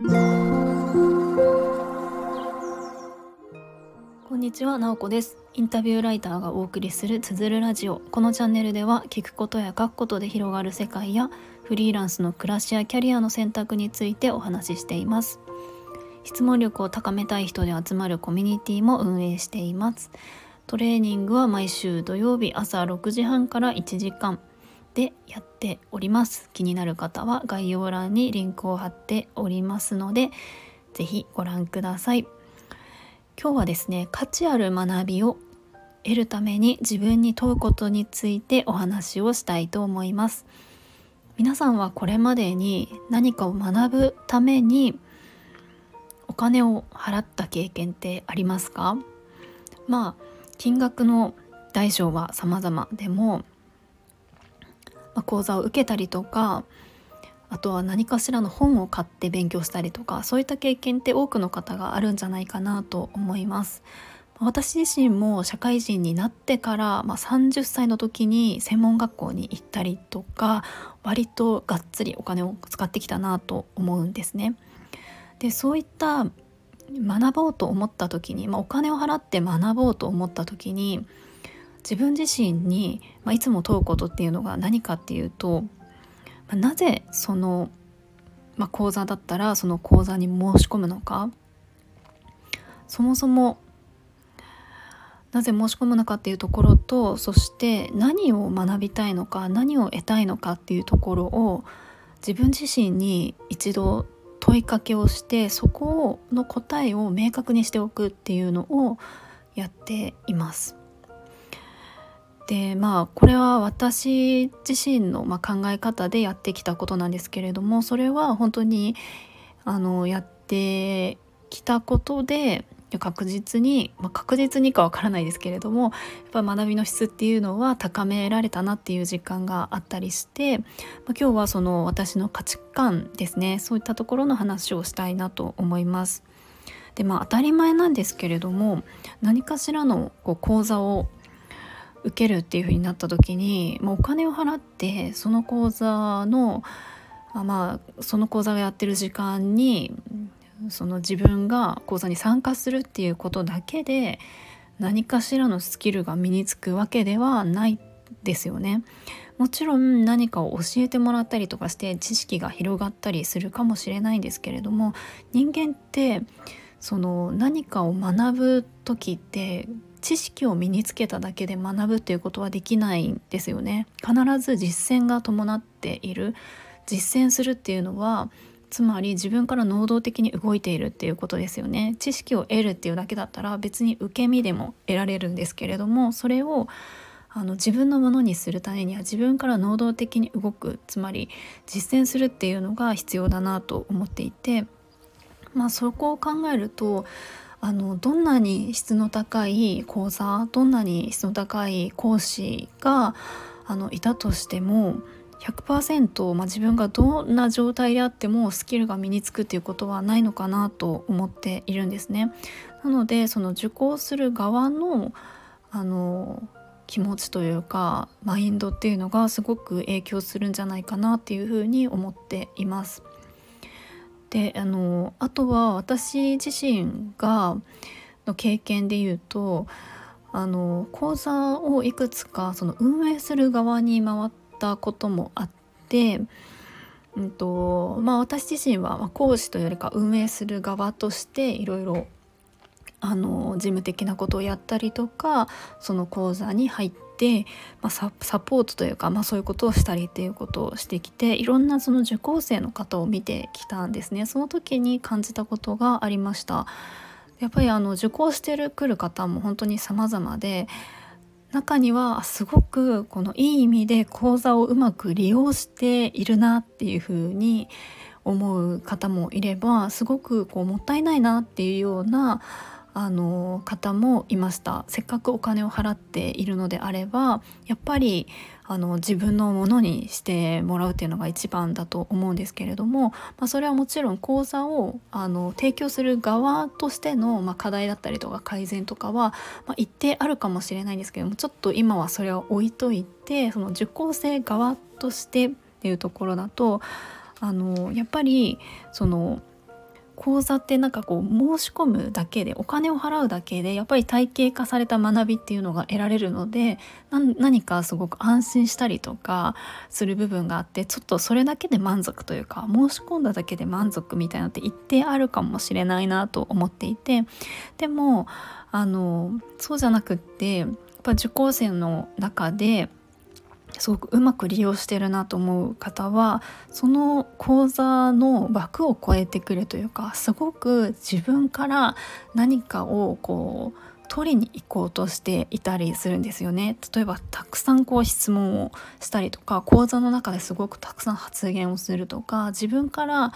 こんにちは、なおこです。インタビューライターがお送りするつづるラジオ。このチャンネルでは聞くことや書くことで広がる世界やフリーランスの暮らしやキャリアの選択についてお話ししています。質問力を高めたい人で集まるコミュニティも運営しています。トレーニングは毎週土曜日朝6時半から1時間でやっております。気になる方は概要欄にリンクを貼っておりますので、ぜひご覧ください。今日はですね、価値ある学びを得るために自分に問うことについてお話をしたいと思います。皆さんはこれまでに何かを学ぶためにお金を払った経験ってありますか？まあ金額の大小は様々でも、まあ、講座を受けたりとかあとは何かしらの本を買って勉強したりとかそういった経験って多くの方があるんじゃないかなと思います。私自身も社会人になってから、まあ、30歳の時に専門学校に行ったりとか割とがっつりお金を使ってきたなと思うんですね。でそういった学ぼうと思った時に、まあ、お金を払って学ぼうと思った時に自分自身に、まあ、いつも問うことっていうのが何かっていうとまあ、なぜその、まあ、講座だったらその講座に申し込むのかそもそもなぜ申し込むのかっていうところとそして何を学びたいのか何を得たいのかっていうところを自分自身に一度問いかけをしてそこの答えを明確にしておくっていうのをやっています。でまあこれは私自身の、まあ、考え方でやってきたことなんですけれどもそれは本当にあのやってきたことで確実に、まあ、確実にかわからないですけれどもやっぱ学びの質っていうのは高められたなっていう実感があったりして、まあ、今日はその私の価値観ですねそういったところの話をしたいなと思います。でまあ当たり前なんですけれども何かしらのこう講座を受けるっていう風になった時にもうお金を払ってその講座のあまあその講座がやってる時間にその自分が講座に参加するっていうことだけで何かしらのスキルが身につくわけではないですよね。もちろん何かを教えてもらったりとかして知識が広がったりするかもしれないんですけれども人間ってその何かを学ぶ時って知識を身につけただけで学ぶっていうことはできないんですよね。必ず実践が伴っている。実践するっていうのはつまり自分から能動的に動いているっていうことですよね。知識を得るっていうだけだったら別に受け身でも得られるんですけれどもそれをあの自分のものにするためには自分から能動的に動くつまり実践するっていうのが必要だなと思っていてまあそこを考えるとあのどんなに質の高い講座どんなに質の高い講師があのいたとしても100%、まあ、自分がどんな状態であってもスキルが身につくっていうことはないのかなと思っているんですね。なのでその受講する側のあの気持ちというかマインドっていうのがすごく影響するんじゃないかなっていうふうに思っています。であのあとは私自身がの経験で言うとあの講座をいくつかその運営する側に回ったこともあって、うんとまあ、私自身は講師というよりか運営する側としていろいろあの事務的なことをやったりとかその講座に入って、まあ、サポートというか、まあ、そういうことをしたりっていうことをしてきていろんなその受講生の方を見てきたんですね。その時に感じたことがありました。やっぱりあの受講してる来る方も本当に様々で中にはすごくこのいい意味で講座をうまく利用しているなっていうふうに思う方もいればすごくこうもったいないなっていうようなあの方もいました。せっかくお金を払っているのであればやっぱりあの自分のものにしてもらうっていうのが一番だと思うんですけれども、まあ、それはもちろん講座をあの提供する側としての、まあ、課題だったりとか改善とかは、まあ、一定あるかもしれないんですけどもちょっと今はそれを置いといてその受講生側としてっていうところだとあのやっぱりその講座ってなんかこう申し込むだけでお金を払うだけでやっぱり体系化された学びっていうのが得られるので何かすごく安心したりとかする部分があってちょっとそれだけで満足というか申し込んだだけで満足みたいなのって一定あるかもしれないなと思っていてでもあのそうじゃなくってやっぱ受講生の中ですごくうまく利用してるなと思う方はその講座の枠を超えてくるというかすごく自分から何かをこう取りに行こうとしていたりするんですよね。例えばたくさんこう質問をしたりとか講座の中ですごくたくさん発言をするとか自分から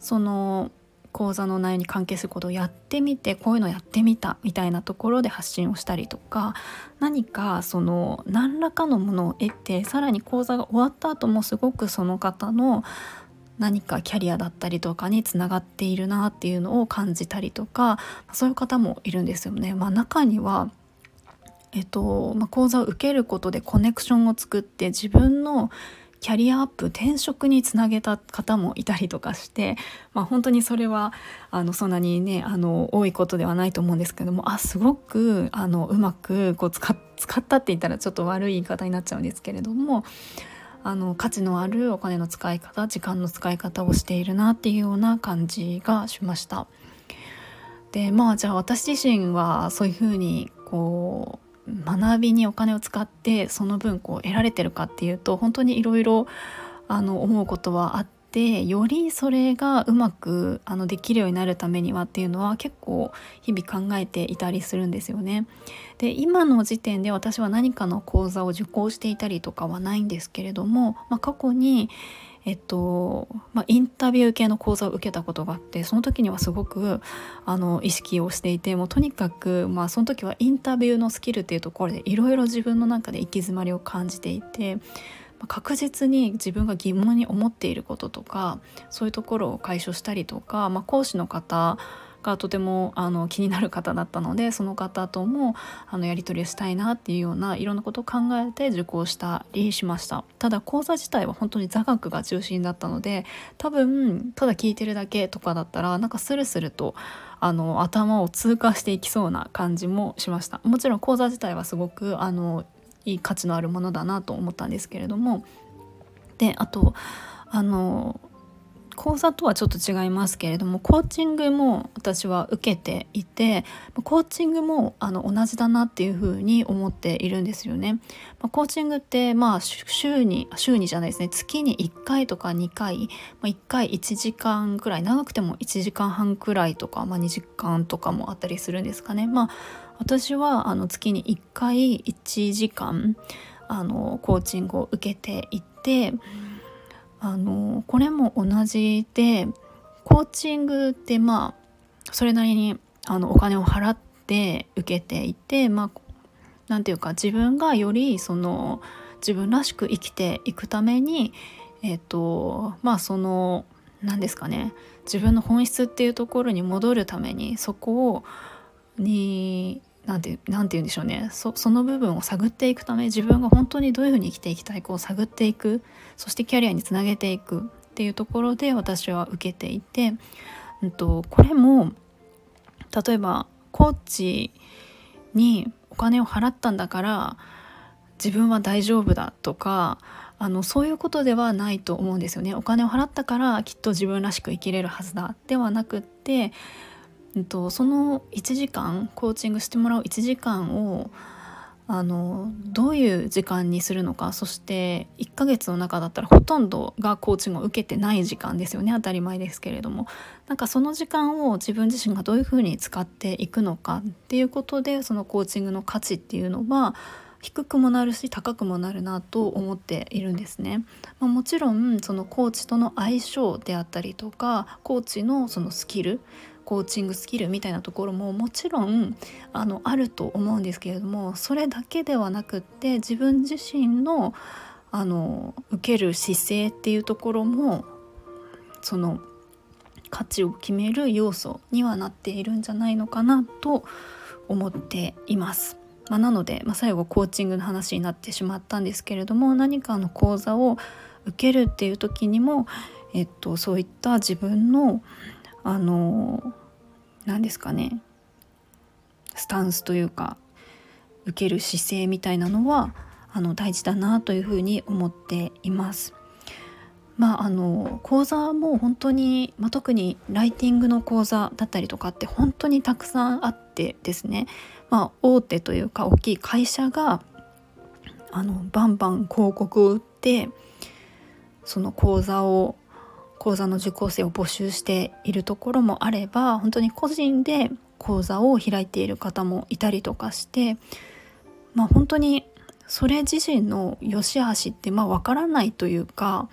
その講座の内容に関係することをやってみてこういうのやってみたみたいなところで発信をしたりとか何かその何らかのものを得てさらに講座が終わった後もすごくその方の何かキャリアだったりとかにつながっているなっていうのを感じたりとかそういう方もいるんですよね。まあ、中にはえっとまあ、講座を受けることでコネクションを作って自分のキャリアアップ転職につなげた方もいたりとかして、まあ、本当にそれはあのそんなにねあの多いことではないと思うんですけどもあすごくあのうまくこう使使ったって言ったらちょっと悪い言い方になっちゃうんですけれどもあの価値のあるお金の使い方時間の使い方をしているなっていうような感じがしました。でまあじゃあ私自身はそういうふうにこう学びにお金を使ってその分こう得られてるかっていうと本当にいろいろ思うことはあってよりそれがうまくあのできるようになるためにはっていうのは結構日々考えていたりするんですよね。で今の時点で私は何かの講座を受講していたりとかはないんですけれども、まあ、過去にえっとまあ、インタビュー系の講座を受けたことがあってその時にはすごくあの意識をしていてもうとにかく、まあ、その時はインタビューのスキルっていうところでいろいろ自分の中で行き詰まりを感じていて、確実に自分が疑問に思っていることとかそういうところを解消したりとか、まあ、講師の方がとてもあの気になる方だったのでその方ともあのやり取りをしたいなっていうようないろんなことを考えて受講したりしました。ただ講座自体は本当に座学が中心だったので多分ただ聞いてるだけとかだったらなんかスルスルとあの頭を通過していきそうな感じもしました。もちろん講座自体はすごくあのいい価値のあるものだなと思ったんですけれどもであとあの講座とはちょっと違いますけれどもコーチングも私は受けていてコーチングもあの同じだなっていうふうに思っているんですよね。まあ、コーチングってまあ週に週にじゃないですね月に1回とか2回、まあ、1回1時間くらい長くても1時間半くらいとか、まあ、2時間とかもあったりするんですかね。まあ、私はあの月に1回1時間あのコーチングを受けていて。あのこれも同じでコーチングってまあそれなりにあのお金を払って受けていてまあ何て言うか自分がよりその自分らしく生きていくためにえっ、とまあその何ですかね自分の本質っていうところに戻るためにそこをに何て何て言うんでしょうね。その部分を探っていくため自分が本当にどういうふうに生きていきたいかを探っていく。そしてキャリアにつなげていく。っていうところで私は受けていて、うんと、これも例えばコーチにお金を払ったんだから自分は大丈夫だとかあのそういうことではないと思うんですよね。お金を払ったからきっと自分らしく生きれるはずだ。ではなくってえっと、その1時間コーチングしてもらう1時間をあのどういう時間にするのかそして1ヶ月の中だったらほとんどがコーチングを受けてない時間ですよね当たり前ですけれどもなんかその時間を自分自身がどういうふうに使っていくのかっていうことでそのコーチングの価値っていうのは低くもなるし高くもなるなと思っているんですね。まあ、もちろんそのコーチとの相性であったりとかコーチのそのスキルコーチングスキルみたいなところももちろんあのあると思うんですけれどもそれだけではなくって自分自身のあの受ける姿勢っていうところもその価値を決める要素にはなっているんじゃないのかなと思っています。まあ、なので、まあ、最後コーチングの話になってしまったんですけれども何かの講座を受けるっていう時にも、えっと、そういった自分のあの何ですかねスタンスというか受ける姿勢みたいなのはあの大事だなというふうに思っています。まあ、あの講座も本当に、まあ、特にライティングの講座だったりとかって本当にたくさんあってですね、まあ、大手というか大きい会社があのバンバン広告を売ってその講座を講座の受講生を募集しているところもあれば本当に個人で講座を開いている方もいたりとかしてまあ本当にそれ自身の良し悪しってまあ分からないというか、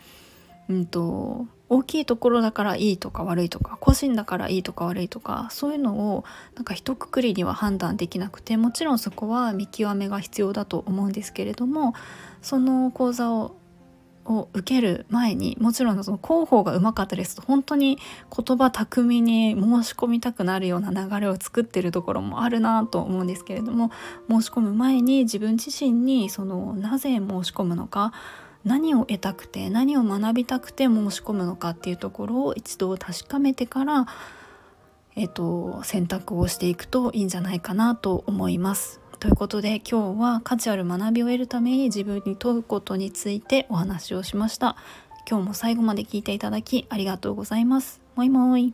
うんと、大きいところだからいいとか悪いとか個人だからいいとか悪いとかそういうのをなんか一括りには判断できなくてもちろんそこは見極めが必要だと思うんですけれどもその講座をを受ける前にもちろんその広報がうまかったですと本当に言葉巧みに申し込みたくなるような流れを作ってるところもあるなと思うんですけれども申し込む前に自分自身にそのなぜ申し込むのか何を得たくて何を学びたくて申し込むのかっていうところを一度確かめてからえっと、選択をしていくといいんじゃないかなと思います。ということで今日は価値ある学びを得るために自分に問うことについてお話をしました。今日も最後まで聞いていただきありがとうございます。もいもい。